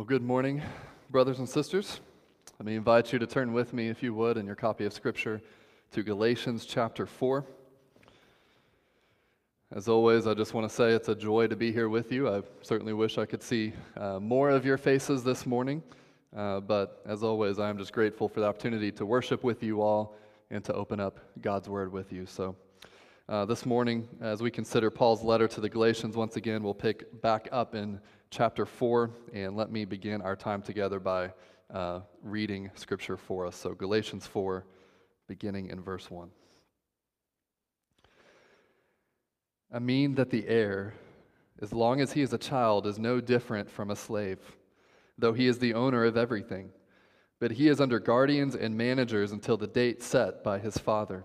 Well, good morning, brothers and sisters. Let me invite you to turn with me, if you would, in your copy of Scripture to Galatians chapter 4. As always, I just want to say it's a joy to be here with you. I certainly wish I could see uh, more of your faces this morning. Uh, but as always, I am just grateful for the opportunity to worship with you all and to open up God's Word with you. So, uh, this morning, as we consider Paul's letter to the Galatians, once again, we'll pick back up in chapter 4, and let me begin our time together by uh, reading Scripture for us. So, Galatians 4, beginning in verse 1. I mean that the heir, as long as he is a child, is no different from a slave, though he is the owner of everything. But he is under guardians and managers until the date set by his father.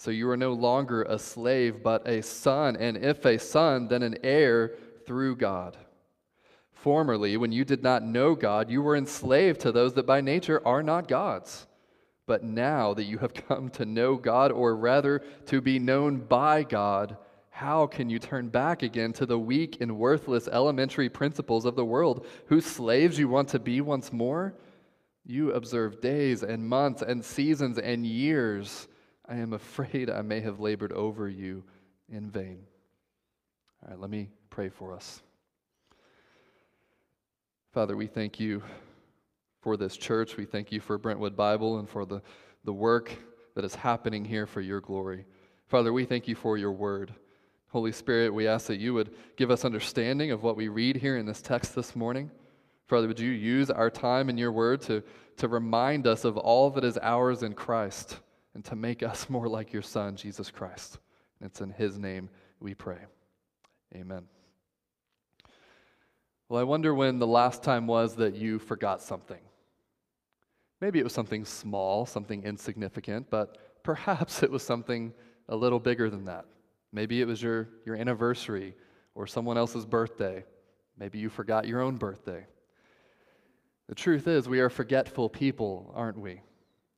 So you are no longer a slave, but a son, and if a son, then an heir through God. Formerly, when you did not know God, you were enslaved to those that by nature are not gods. But now that you have come to know God, or rather to be known by God, how can you turn back again to the weak and worthless elementary principles of the world, whose slaves you want to be once more? You observe days and months and seasons and years. I am afraid I may have labored over you in vain. All right, let me pray for us. Father, we thank you for this church. We thank you for Brentwood Bible and for the, the work that is happening here for your glory. Father, we thank you for your word. Holy Spirit, we ask that you would give us understanding of what we read here in this text this morning. Father, would you use our time in your word to, to remind us of all that is ours in Christ and to make us more like your Son, Jesus Christ. And it's in his name we pray. Amen. Well, I wonder when the last time was that you forgot something. Maybe it was something small, something insignificant, but perhaps it was something a little bigger than that. Maybe it was your, your anniversary or someone else's birthday. Maybe you forgot your own birthday. The truth is, we are forgetful people, aren't we?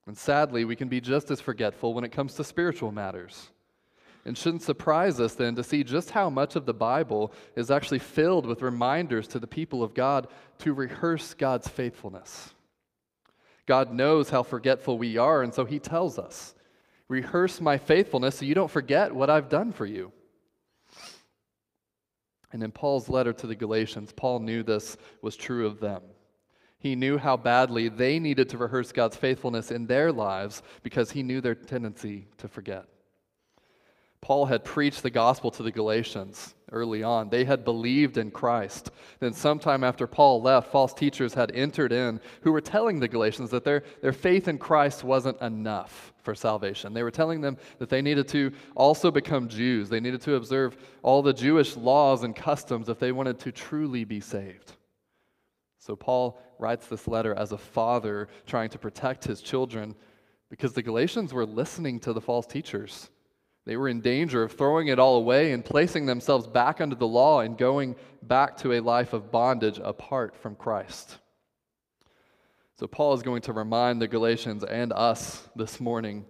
And sadly, we can be just as forgetful when it comes to spiritual matters. It shouldn't surprise us then to see just how much of the Bible is actually filled with reminders to the people of God to rehearse God's faithfulness. God knows how forgetful we are, and so He tells us Rehearse my faithfulness so you don't forget what I've done for you. And in Paul's letter to the Galatians, Paul knew this was true of them. He knew how badly they needed to rehearse God's faithfulness in their lives because he knew their tendency to forget. Paul had preached the gospel to the Galatians early on. They had believed in Christ. Then, sometime after Paul left, false teachers had entered in who were telling the Galatians that their, their faith in Christ wasn't enough for salvation. They were telling them that they needed to also become Jews, they needed to observe all the Jewish laws and customs if they wanted to truly be saved. So, Paul writes this letter as a father trying to protect his children because the Galatians were listening to the false teachers. They were in danger of throwing it all away and placing themselves back under the law and going back to a life of bondage apart from Christ. So, Paul is going to remind the Galatians and us this morning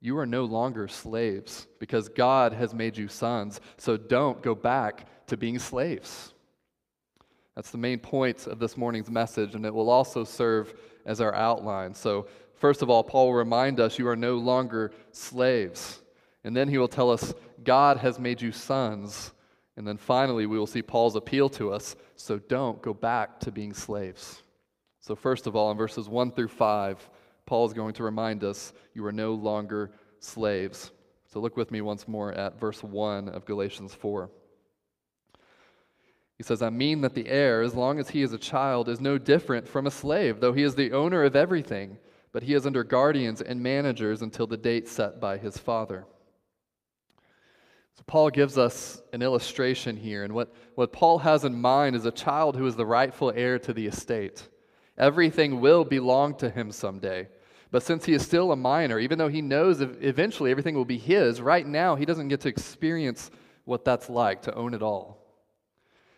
you are no longer slaves because God has made you sons. So, don't go back to being slaves. That's the main point of this morning's message, and it will also serve as our outline. So, first of all, Paul will remind us you are no longer slaves. And then he will tell us, God has made you sons. And then finally, we will see Paul's appeal to us so don't go back to being slaves. So, first of all, in verses 1 through 5, Paul is going to remind us you are no longer slaves. So, look with me once more at verse 1 of Galatians 4. He says, I mean that the heir, as long as he is a child, is no different from a slave, though he is the owner of everything, but he is under guardians and managers until the date set by his father. So, Paul gives us an illustration here, and what, what Paul has in mind is a child who is the rightful heir to the estate. Everything will belong to him someday. But since he is still a minor, even though he knows eventually everything will be his, right now he doesn't get to experience what that's like to own it all.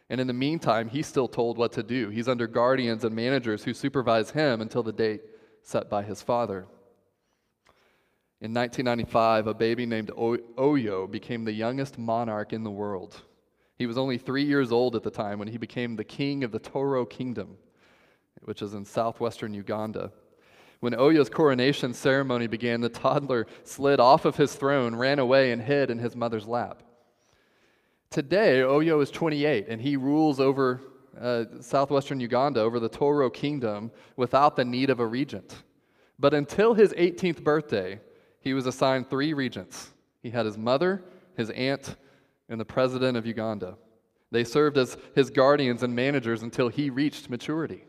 And in the meantime, he's still told what to do. He's under guardians and managers who supervise him until the date set by his father. In 1995, a baby named Oyo became the youngest monarch in the world. He was only three years old at the time when he became the king of the Toro Kingdom, which is in southwestern Uganda. When Oyo's coronation ceremony began, the toddler slid off of his throne, ran away, and hid in his mother's lap. Today, Oyo is 28, and he rules over uh, southwestern Uganda, over the Toro kingdom, without the need of a regent. But until his 18th birthday, he was assigned three regents. He had his mother, his aunt, and the president of Uganda. They served as his guardians and managers until he reached maturity.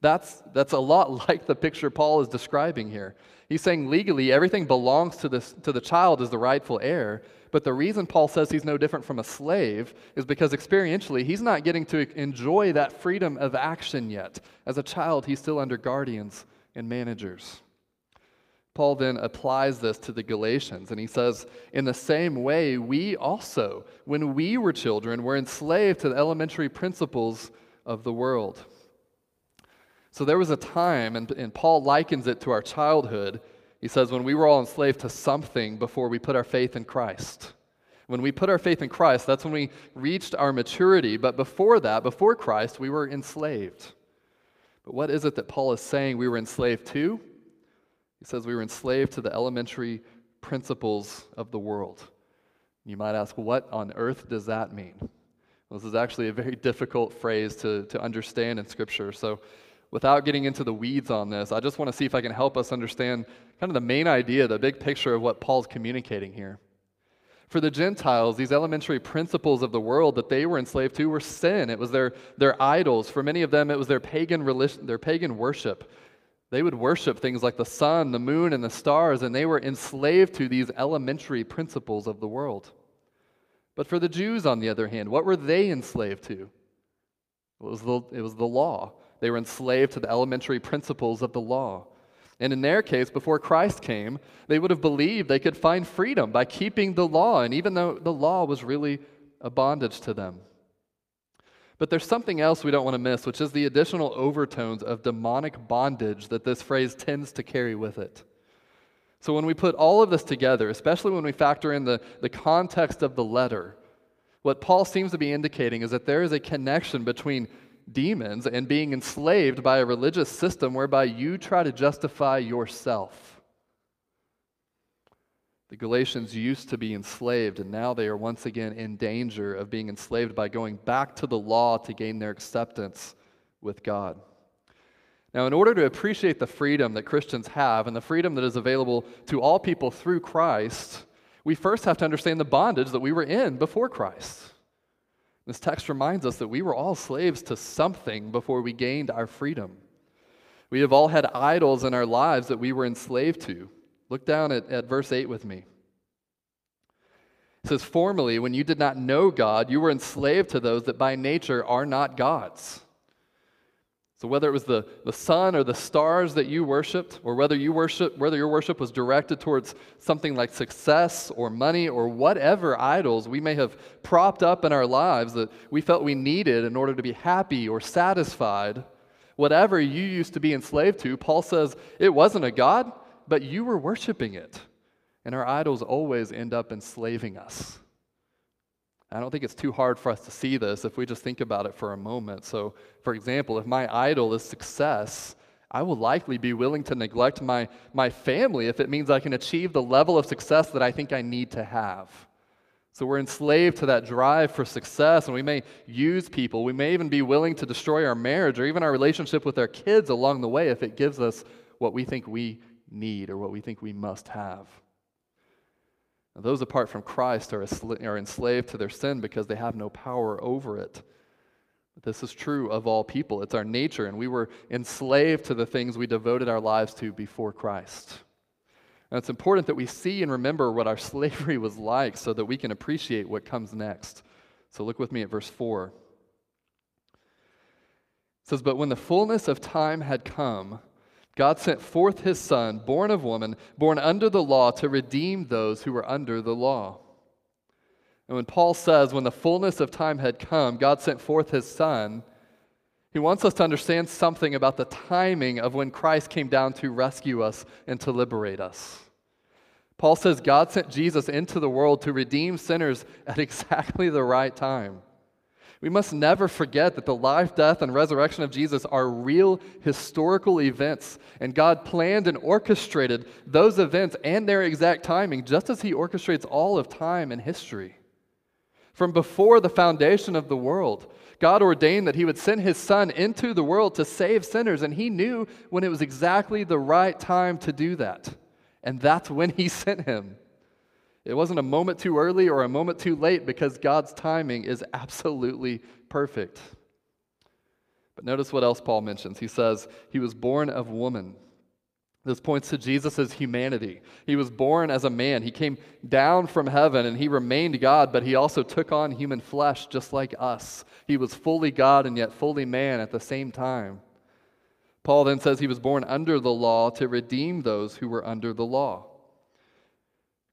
That's, that's a lot like the picture Paul is describing here. He's saying legally everything belongs to, this, to the child as the rightful heir, but the reason Paul says he's no different from a slave is because experientially he's not getting to enjoy that freedom of action yet. As a child, he's still under guardians and managers. Paul then applies this to the Galatians, and he says, In the same way, we also, when we were children, were enslaved to the elementary principles of the world. So there was a time, and, and Paul likens it to our childhood. He says, when we were all enslaved to something before we put our faith in Christ. When we put our faith in Christ, that's when we reached our maturity. But before that, before Christ, we were enslaved. But what is it that Paul is saying we were enslaved to? He says we were enslaved to the elementary principles of the world. You might ask, what on earth does that mean? Well, this is actually a very difficult phrase to, to understand in Scripture. So without getting into the weeds on this, I just want to see if I can help us understand kind of the main idea, the big picture of what Paul's communicating here. For the Gentiles, these elementary principles of the world that they were enslaved to were sin. It was their, their idols. For many of them, it was their pagan, religion, their pagan worship. They would worship things like the sun, the moon, and the stars, and they were enslaved to these elementary principles of the world. But for the Jews, on the other hand, what were they enslaved to? It was the, it was the law. They were enslaved to the elementary principles of the law. And in their case, before Christ came, they would have believed they could find freedom by keeping the law, and even though the law was really a bondage to them. But there's something else we don't want to miss, which is the additional overtones of demonic bondage that this phrase tends to carry with it. So when we put all of this together, especially when we factor in the, the context of the letter, what Paul seems to be indicating is that there is a connection between demons and being enslaved by a religious system whereby you try to justify yourself. The Galatians used to be enslaved, and now they are once again in danger of being enslaved by going back to the law to gain their acceptance with God. Now, in order to appreciate the freedom that Christians have and the freedom that is available to all people through Christ, we first have to understand the bondage that we were in before Christ. This text reminds us that we were all slaves to something before we gained our freedom. We have all had idols in our lives that we were enslaved to. Look down at, at verse 8 with me. It says, Formerly, when you did not know God, you were enslaved to those that by nature are not gods. So whether it was the, the sun or the stars that you worshiped, or whether you worship, whether your worship was directed towards something like success or money or whatever idols we may have propped up in our lives that we felt we needed in order to be happy or satisfied, whatever you used to be enslaved to, Paul says it wasn't a God, but you were worshiping it. And our idols always end up enslaving us. I don't think it's too hard for us to see this if we just think about it for a moment. So, for example, if my idol is success, I will likely be willing to neglect my, my family if it means I can achieve the level of success that I think I need to have. So we're enslaved to that drive for success, and we may use people. We may even be willing to destroy our marriage or even our relationship with our kids along the way if it gives us what we think we need or what we think we must have. Those apart from Christ are, are enslaved to their sin because they have no power over it. This is true of all people. It's our nature, and we were enslaved to the things we devoted our lives to before Christ. And it's important that we see and remember what our slavery was like so that we can appreciate what comes next. So look with me at verse 4. It says, But when the fullness of time had come, God sent forth his Son, born of woman, born under the law, to redeem those who were under the law. And when Paul says, When the fullness of time had come, God sent forth his Son, he wants us to understand something about the timing of when Christ came down to rescue us and to liberate us. Paul says God sent Jesus into the world to redeem sinners at exactly the right time. We must never forget that the life, death, and resurrection of Jesus are real historical events, and God planned and orchestrated those events and their exact timing, just as He orchestrates all of time and history. From before the foundation of the world, God ordained that He would send His Son into the world to save sinners, and He knew when it was exactly the right time to do that. And that's when He sent Him. It wasn't a moment too early or a moment too late because God's timing is absolutely perfect. But notice what else Paul mentions. He says, He was born of woman. This points to Jesus' humanity. He was born as a man. He came down from heaven and he remained God, but he also took on human flesh just like us. He was fully God and yet fully man at the same time. Paul then says he was born under the law to redeem those who were under the law.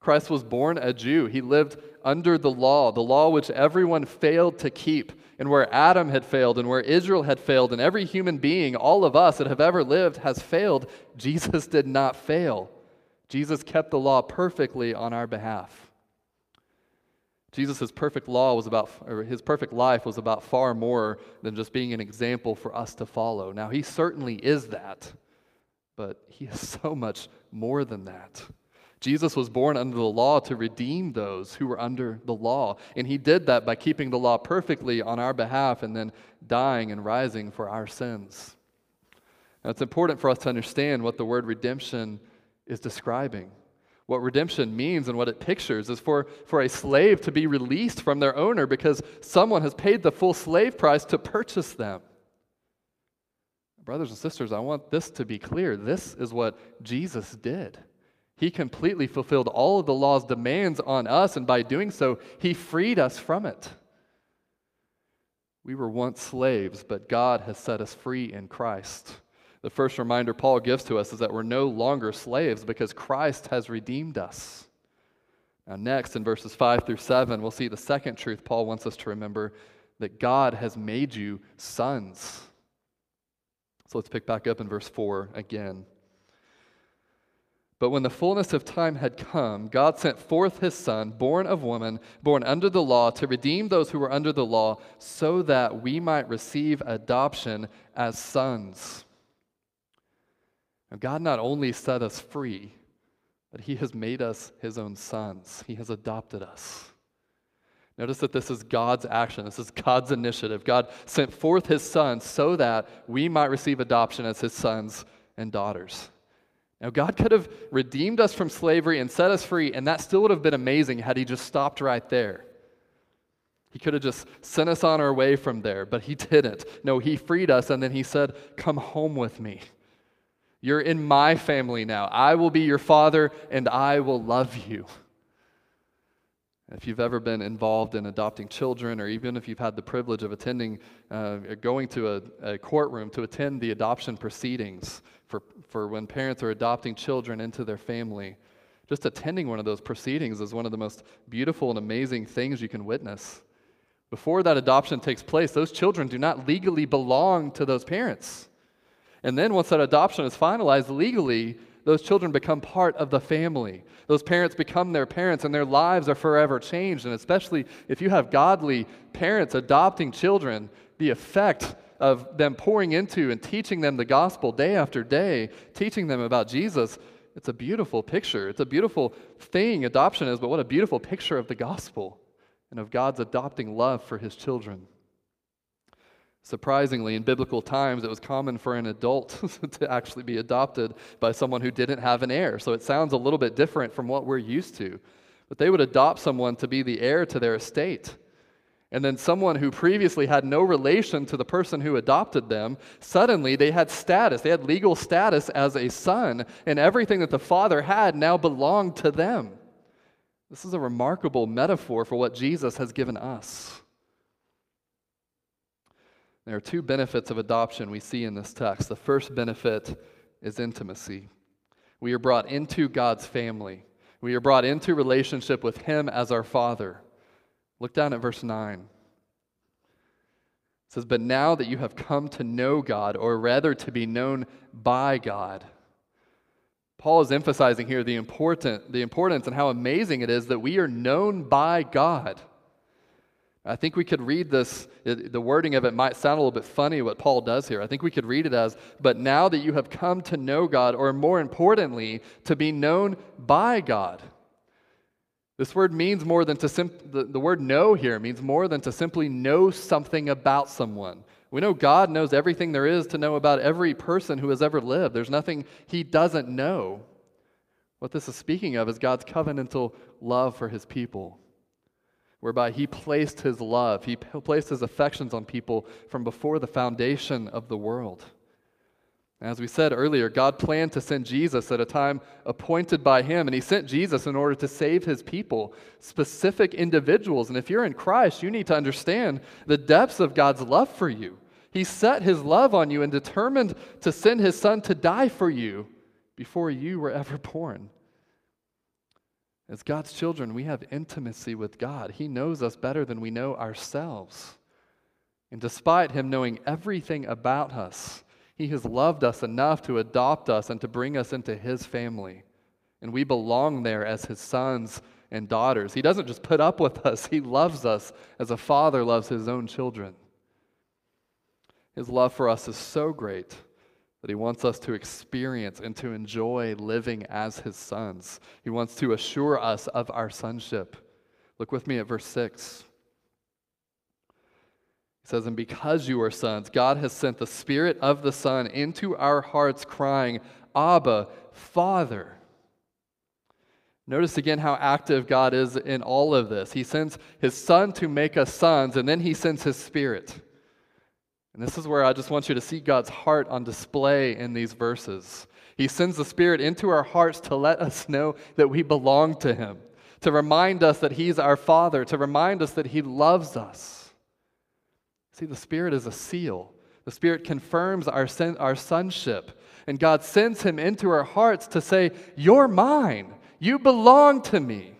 Christ was born a Jew. He lived under the law, the law which everyone failed to keep, and where Adam had failed, and where Israel had failed, and every human being, all of us that have ever lived, has failed. Jesus did not fail. Jesus kept the law perfectly on our behalf. Jesus' perfect law was about, or his perfect life was about far more than just being an example for us to follow. Now, he certainly is that, but he is so much more than that. Jesus was born under the law to redeem those who were under the law. And he did that by keeping the law perfectly on our behalf and then dying and rising for our sins. Now, it's important for us to understand what the word redemption is describing. What redemption means and what it pictures is for, for a slave to be released from their owner because someone has paid the full slave price to purchase them. Brothers and sisters, I want this to be clear. This is what Jesus did. He completely fulfilled all of the law's demands on us, and by doing so, he freed us from it. We were once slaves, but God has set us free in Christ. The first reminder Paul gives to us is that we're no longer slaves because Christ has redeemed us. Now, next, in verses 5 through 7, we'll see the second truth Paul wants us to remember that God has made you sons. So let's pick back up in verse 4 again. But when the fullness of time had come, God sent forth his Son, born of woman, born under the law, to redeem those who were under the law, so that we might receive adoption as sons. Now, God not only set us free, but he has made us his own sons. He has adopted us. Notice that this is God's action. This is God's initiative. God sent forth his Son so that we might receive adoption as his sons and daughters. Now, God could have redeemed us from slavery and set us free, and that still would have been amazing had He just stopped right there. He could have just sent us on our way from there, but He didn't. No, He freed us, and then He said, Come home with me. You're in my family now. I will be your father, and I will love you. If you've ever been involved in adopting children, or even if you've had the privilege of attending, uh, going to a, a courtroom to attend the adoption proceedings, for, for when parents are adopting children into their family. Just attending one of those proceedings is one of the most beautiful and amazing things you can witness. Before that adoption takes place, those children do not legally belong to those parents. And then once that adoption is finalized legally, those children become part of the family. Those parents become their parents, and their lives are forever changed. And especially if you have godly parents adopting children, the effect of them pouring into and teaching them the gospel day after day, teaching them about Jesus, it's a beautiful picture. It's a beautiful thing, adoption is, but what a beautiful picture of the gospel and of God's adopting love for his children. Surprisingly, in biblical times, it was common for an adult to actually be adopted by someone who didn't have an heir. So it sounds a little bit different from what we're used to. But they would adopt someone to be the heir to their estate. And then someone who previously had no relation to the person who adopted them, suddenly they had status. They had legal status as a son, and everything that the father had now belonged to them. This is a remarkable metaphor for what Jesus has given us. There are two benefits of adoption we see in this text. The first benefit is intimacy. We are brought into God's family. We are brought into relationship with Him as our Father. Look down at verse 9. It says, But now that you have come to know God, or rather to be known by God, Paul is emphasizing here the, important, the importance and how amazing it is that we are known by God. I think we could read this, the wording of it might sound a little bit funny what Paul does here. I think we could read it as, but now that you have come to know God, or more importantly, to be known by God. This word means more than to simply, the, the word know here means more than to simply know something about someone. We know God knows everything there is to know about every person who has ever lived. There's nothing he doesn't know. What this is speaking of is God's covenantal love for his people whereby he placed his love, he placed his affections on people from before the foundation of the world. As we said earlier, God planned to send Jesus at a time appointed by him, and he sent Jesus in order to save his people, specific individuals. And if you're in Christ, you need to understand the depths of God's love for you. He set his love on you and determined to send his son to die for you before you were ever born. As God's children, we have intimacy with God. He knows us better than we know ourselves. And despite Him knowing everything about us, He has loved us enough to adopt us and to bring us into His family. And we belong there as His sons and daughters. He doesn't just put up with us, He loves us as a father loves his own children. His love for us is so great that he wants us to experience and to enjoy living as his sons. He wants to assure us of our sonship. Look with me at verse 6. He says, And because you are sons, God has sent the Spirit of the Son into our hearts, crying, Abba, Father. Notice again how active God is in all of this. He sends his Son to make us sons, and then he sends his Spirit. And this is where I just want you to see God's heart on display in these verses. He sends the Spirit into our hearts to let us know that we belong to Him, to remind us that He's our Father, to remind us that He loves us. See, the Spirit is a seal. The Spirit confirms our, our sonship. And God sends Him into our hearts to say, You're mine. You belong to me.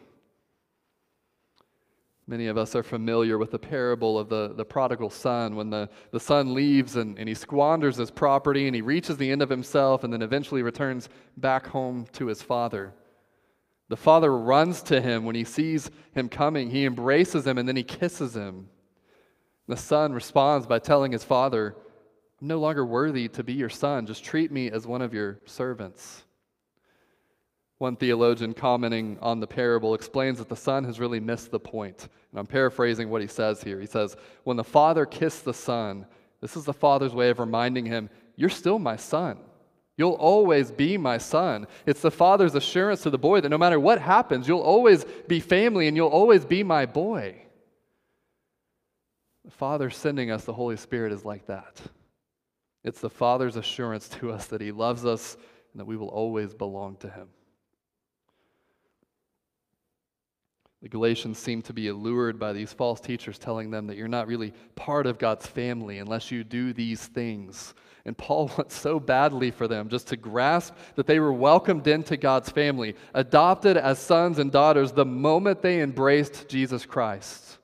Many of us are familiar with the parable of the, the prodigal son when the, the son leaves and, and he squanders his property and he reaches the end of himself and then eventually returns back home to his father. The father runs to him when he sees him coming. He embraces him and then he kisses him. The son responds by telling his father, I'm no longer worthy to be your son. Just treat me as one of your servants. One theologian commenting on the parable explains that the son has really missed the point. And I'm paraphrasing what he says here. He says, When the father kissed the son, this is the father's way of reminding him, You're still my son. You'll always be my son. It's the father's assurance to the boy that no matter what happens, you'll always be family and you'll always be my boy. The Father sending us the Holy Spirit is like that. It's the Father's assurance to us that He loves us and that we will always belong to Him. The Galatians seem to be allured by these false teachers telling them that you're not really part of God's family unless you do these things. And Paul wants so badly for them just to grasp that they were welcomed into God's family, adopted as sons and daughters the moment they embraced Jesus Christ.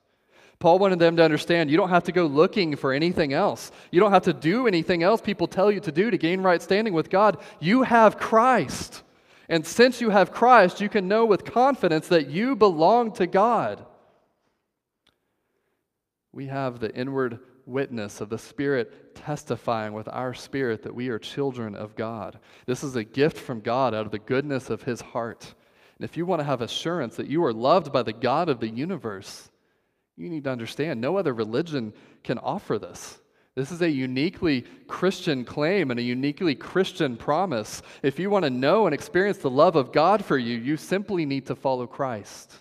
Paul wanted them to understand you don't have to go looking for anything else. You don't have to do anything else people tell you to do to gain right standing with God. You have Christ. And since you have Christ, you can know with confidence that you belong to God. We have the inward witness of the Spirit testifying with our spirit that we are children of God. This is a gift from God out of the goodness of His heart. And if you want to have assurance that you are loved by the God of the universe, you need to understand no other religion can offer this. This is a uniquely Christian claim and a uniquely Christian promise. If you want to know and experience the love of God for you, you simply need to follow Christ.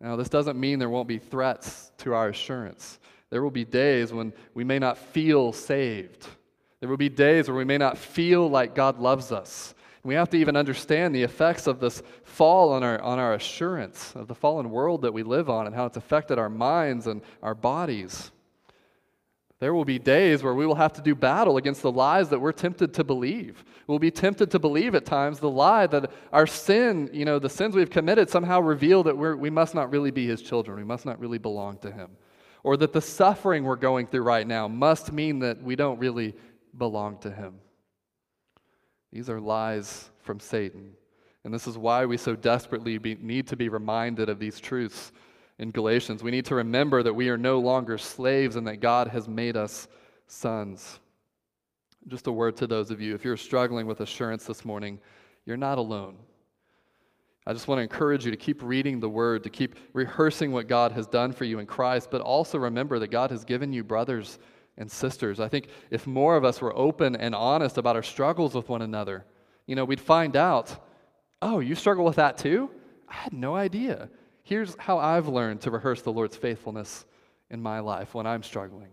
Now, this doesn't mean there won't be threats to our assurance. There will be days when we may not feel saved. There will be days where we may not feel like God loves us. We have to even understand the effects of this fall on our, on our assurance, of the fallen world that we live on, and how it's affected our minds and our bodies. There will be days where we will have to do battle against the lies that we're tempted to believe. We'll be tempted to believe at times the lie that our sin, you know, the sins we've committed somehow reveal that we're, we must not really be his children. We must not really belong to him. Or that the suffering we're going through right now must mean that we don't really belong to him. These are lies from Satan. And this is why we so desperately be, need to be reminded of these truths in Galatians. We need to remember that we are no longer slaves and that God has made us sons. Just a word to those of you if you're struggling with assurance this morning, you're not alone. I just want to encourage you to keep reading the word, to keep rehearsing what God has done for you in Christ, but also remember that God has given you brothers and sisters. I think if more of us were open and honest about our struggles with one another, you know, we'd find out, oh, you struggle with that too? I had no idea. Here's how I've learned to rehearse the Lord's faithfulness in my life when I'm struggling.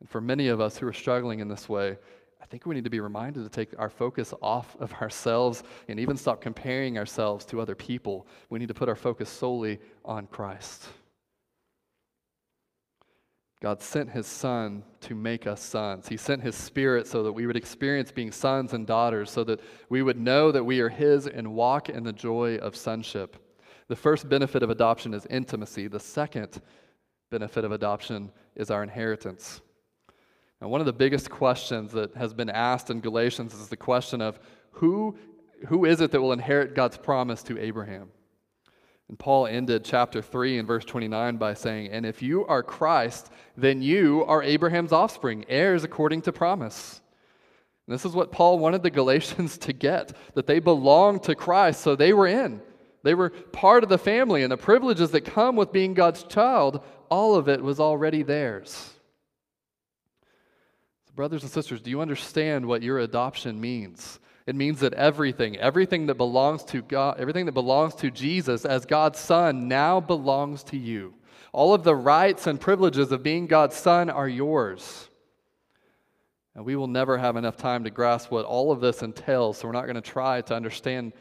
And for many of us who are struggling in this way, I think we need to be reminded to take our focus off of ourselves and even stop comparing ourselves to other people. We need to put our focus solely on Christ. God sent his Son to make us sons. He sent his Spirit so that we would experience being sons and daughters, so that we would know that we are his and walk in the joy of sonship. The first benefit of adoption is intimacy. The second benefit of adoption is our inheritance. Now, one of the biggest questions that has been asked in Galatians is the question of who, who is it that will inherit God's promise to Abraham? And Paul ended chapter 3 in verse 29 by saying, And if you are Christ, then you are Abraham's offspring, heirs according to promise. And this is what Paul wanted the Galatians to get that they belonged to Christ, so they were in. They were part of the family, and the privileges that come with being God's child, all of it was already theirs. So brothers and sisters, do you understand what your adoption means? It means that everything, everything that belongs to God, everything that belongs to Jesus as God's Son now belongs to you. All of the rights and privileges of being God's Son are yours. And we will never have enough time to grasp what all of this entails, so we're not going to try to understand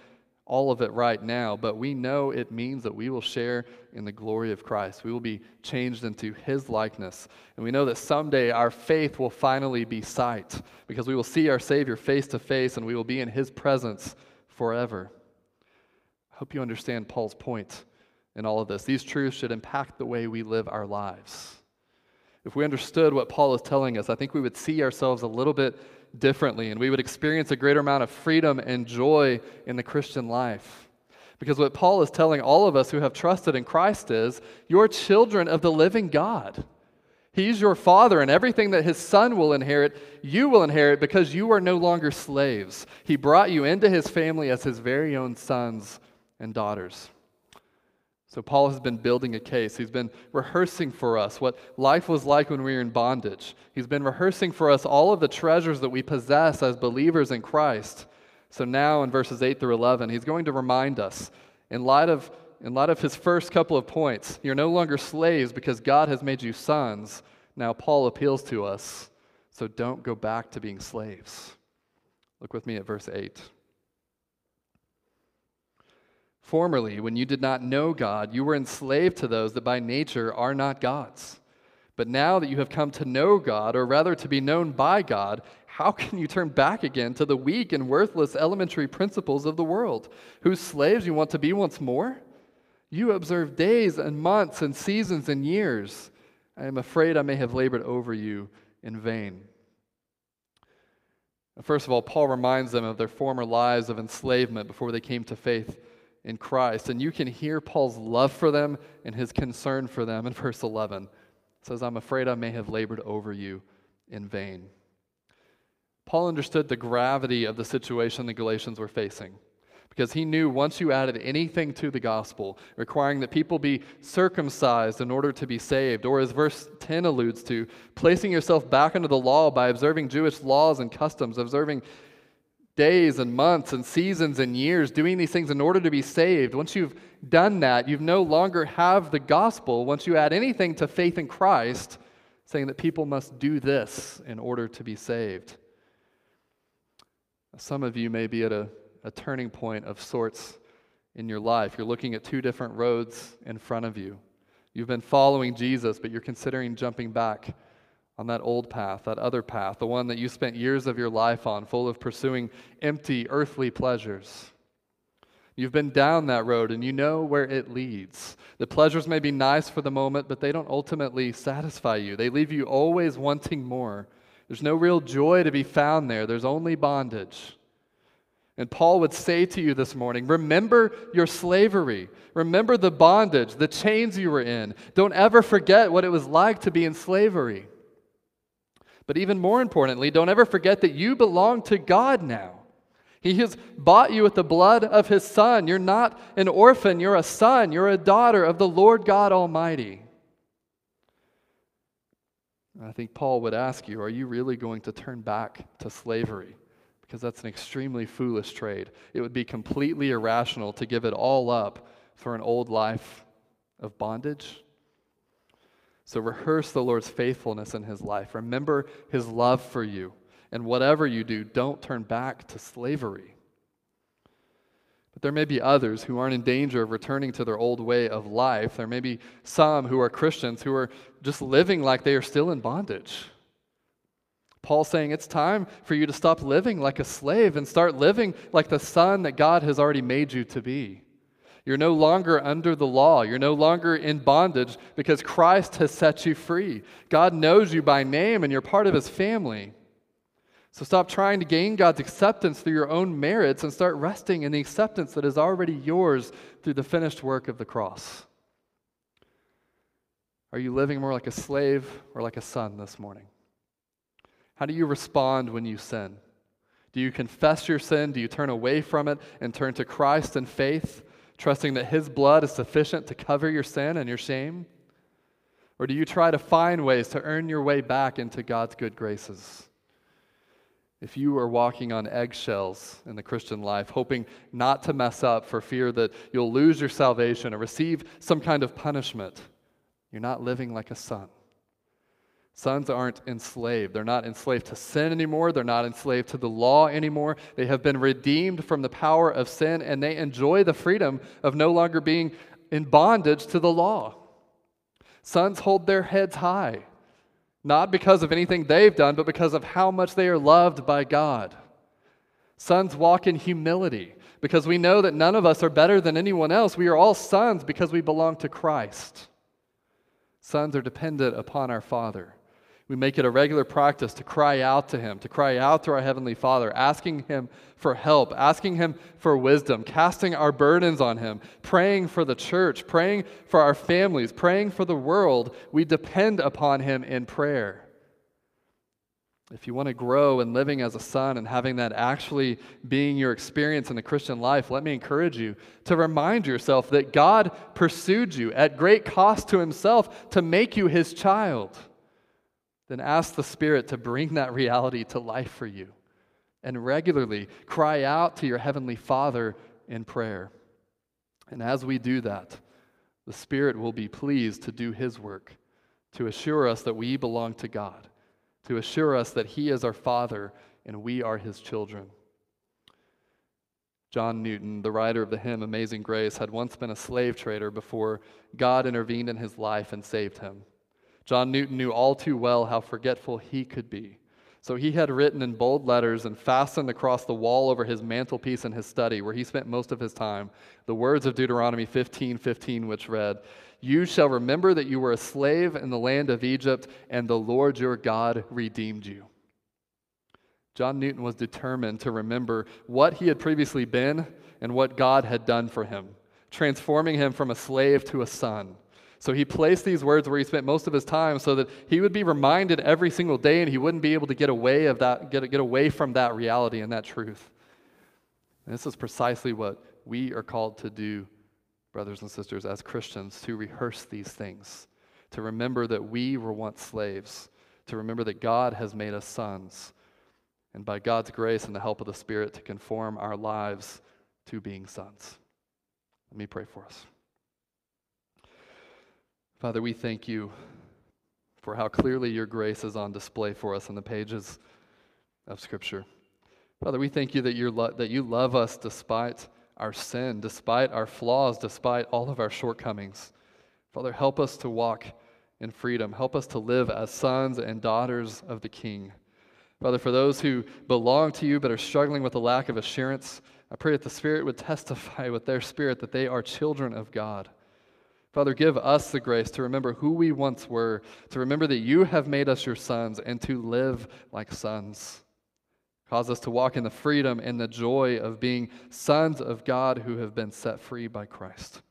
all of it right now, but we know it means that we will share in the glory of Christ. We will be changed into his likeness. And we know that someday our faith will finally be sight because we will see our Savior face to face and we will be in his presence forever. I hope you understand Paul's point in all of this. These truths should impact the way we live our lives. If we understood what Paul is telling us, I think we would see ourselves a little bit differently and we would experience a greater amount of freedom and joy in the Christian life. Because what Paul is telling all of us who have trusted in Christ is you're children of the living God. He's your father, and everything that his son will inherit, you will inherit because you are no longer slaves. He brought you into his family as his very own sons and daughters. So, Paul has been building a case. He's been rehearsing for us what life was like when we were in bondage. He's been rehearsing for us all of the treasures that we possess as believers in Christ. So, now in verses 8 through 11, he's going to remind us, in light of, in light of his first couple of points, you're no longer slaves because God has made you sons. Now, Paul appeals to us, so don't go back to being slaves. Look with me at verse 8. Formerly, when you did not know God, you were enslaved to those that by nature are not gods. But now that you have come to know God, or rather to be known by God, how can you turn back again to the weak and worthless elementary principles of the world, whose slaves you want to be once more? You observe days and months and seasons and years. I am afraid I may have labored over you in vain. First of all, Paul reminds them of their former lives of enslavement before they came to faith in Christ. And you can hear Paul's love for them and his concern for them in verse 11. It says, I'm afraid I may have labored over you in vain. Paul understood the gravity of the situation the Galatians were facing because he knew once you added anything to the gospel, requiring that people be circumcised in order to be saved, or as verse 10 alludes to, placing yourself back under the law by observing Jewish laws and customs, observing days and months and seasons and years doing these things in order to be saved. Once you've done that, you no longer have the gospel. Once you add anything to faith in Christ, saying that people must do this in order to be saved. Some of you may be at a, a turning point of sorts in your life. You're looking at two different roads in front of you. You've been following Jesus, but you're considering jumping back on that old path, that other path, the one that you spent years of your life on, full of pursuing empty earthly pleasures. You've been down that road and you know where it leads. The pleasures may be nice for the moment, but they don't ultimately satisfy you. They leave you always wanting more. There's no real joy to be found there, there's only bondage. And Paul would say to you this morning remember your slavery. Remember the bondage, the chains you were in. Don't ever forget what it was like to be in slavery. But even more importantly, don't ever forget that you belong to God now. He has bought you with the blood of his Son. You're not an orphan, you're a son, you're a daughter of the Lord God Almighty. I think Paul would ask you Are you really going to turn back to slavery? Because that's an extremely foolish trade. It would be completely irrational to give it all up for an old life of bondage so rehearse the Lord's faithfulness in his life. Remember his love for you. And whatever you do, don't turn back to slavery. But there may be others who aren't in danger of returning to their old way of life. There may be some who are Christians who are just living like they are still in bondage. Paul's saying it's time for you to stop living like a slave and start living like the son that God has already made you to be. You're no longer under the law. You're no longer in bondage because Christ has set you free. God knows you by name and you're part of his family. So stop trying to gain God's acceptance through your own merits and start resting in the acceptance that is already yours through the finished work of the cross. Are you living more like a slave or like a son this morning? How do you respond when you sin? Do you confess your sin? Do you turn away from it and turn to Christ in faith? Trusting that His blood is sufficient to cover your sin and your shame? Or do you try to find ways to earn your way back into God's good graces? If you are walking on eggshells in the Christian life, hoping not to mess up for fear that you'll lose your salvation or receive some kind of punishment, you're not living like a son. Sons aren't enslaved. They're not enslaved to sin anymore. They're not enslaved to the law anymore. They have been redeemed from the power of sin and they enjoy the freedom of no longer being in bondage to the law. Sons hold their heads high, not because of anything they've done, but because of how much they are loved by God. Sons walk in humility because we know that none of us are better than anyone else. We are all sons because we belong to Christ. Sons are dependent upon our Father. We make it a regular practice to cry out to Him, to cry out to our Heavenly Father, asking Him for help, asking Him for wisdom, casting our burdens on Him, praying for the church, praying for our families, praying for the world. We depend upon Him in prayer. If you want to grow in living as a son and having that actually being your experience in the Christian life, let me encourage you to remind yourself that God pursued you at great cost to Himself to make you His child then ask the Spirit to bring that reality to life for you. And regularly cry out to your Heavenly Father in prayer. And as we do that, the Spirit will be pleased to do His work, to assure us that we belong to God, to assure us that He is our Father and we are His children. John Newton, the writer of the hymn Amazing Grace, had once been a slave trader before God intervened in his life and saved him. John Newton knew all too well how forgetful he could be. So he had written in bold letters and fastened across the wall over his mantelpiece in his study, where he spent most of his time, the words of Deuteronomy 15 15, which read, You shall remember that you were a slave in the land of Egypt, and the Lord your God redeemed you. John Newton was determined to remember what he had previously been and what God had done for him, transforming him from a slave to a son. So he placed these words where he spent most of his time so that he would be reminded every single day and he wouldn't be able to get away of that get, get away from that reality and that truth. And this is precisely what we are called to do, brothers and sisters, as Christians, to rehearse these things, to remember that we were once slaves, to remember that God has made us sons, and by God's grace and the help of the Spirit to conform our lives to being sons. Let me pray for us. Father, we thank you for how clearly your grace is on display for us in the pages of Scripture. Father, we thank you that, you lo- that you love us despite our sin, despite our flaws, despite all of our shortcomings. Father, help us to walk in freedom. Help us to live as sons and daughters of the King. Father, for those who belong to you but are struggling with a lack of assurance, I pray that the Spirit would testify with their spirit that they are children of God. Father, give us the grace to remember who we once were, to remember that you have made us your sons, and to live like sons. Cause us to walk in the freedom and the joy of being sons of God who have been set free by Christ.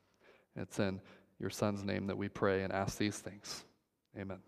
It's in your Son's name that we pray and ask these things. Amen.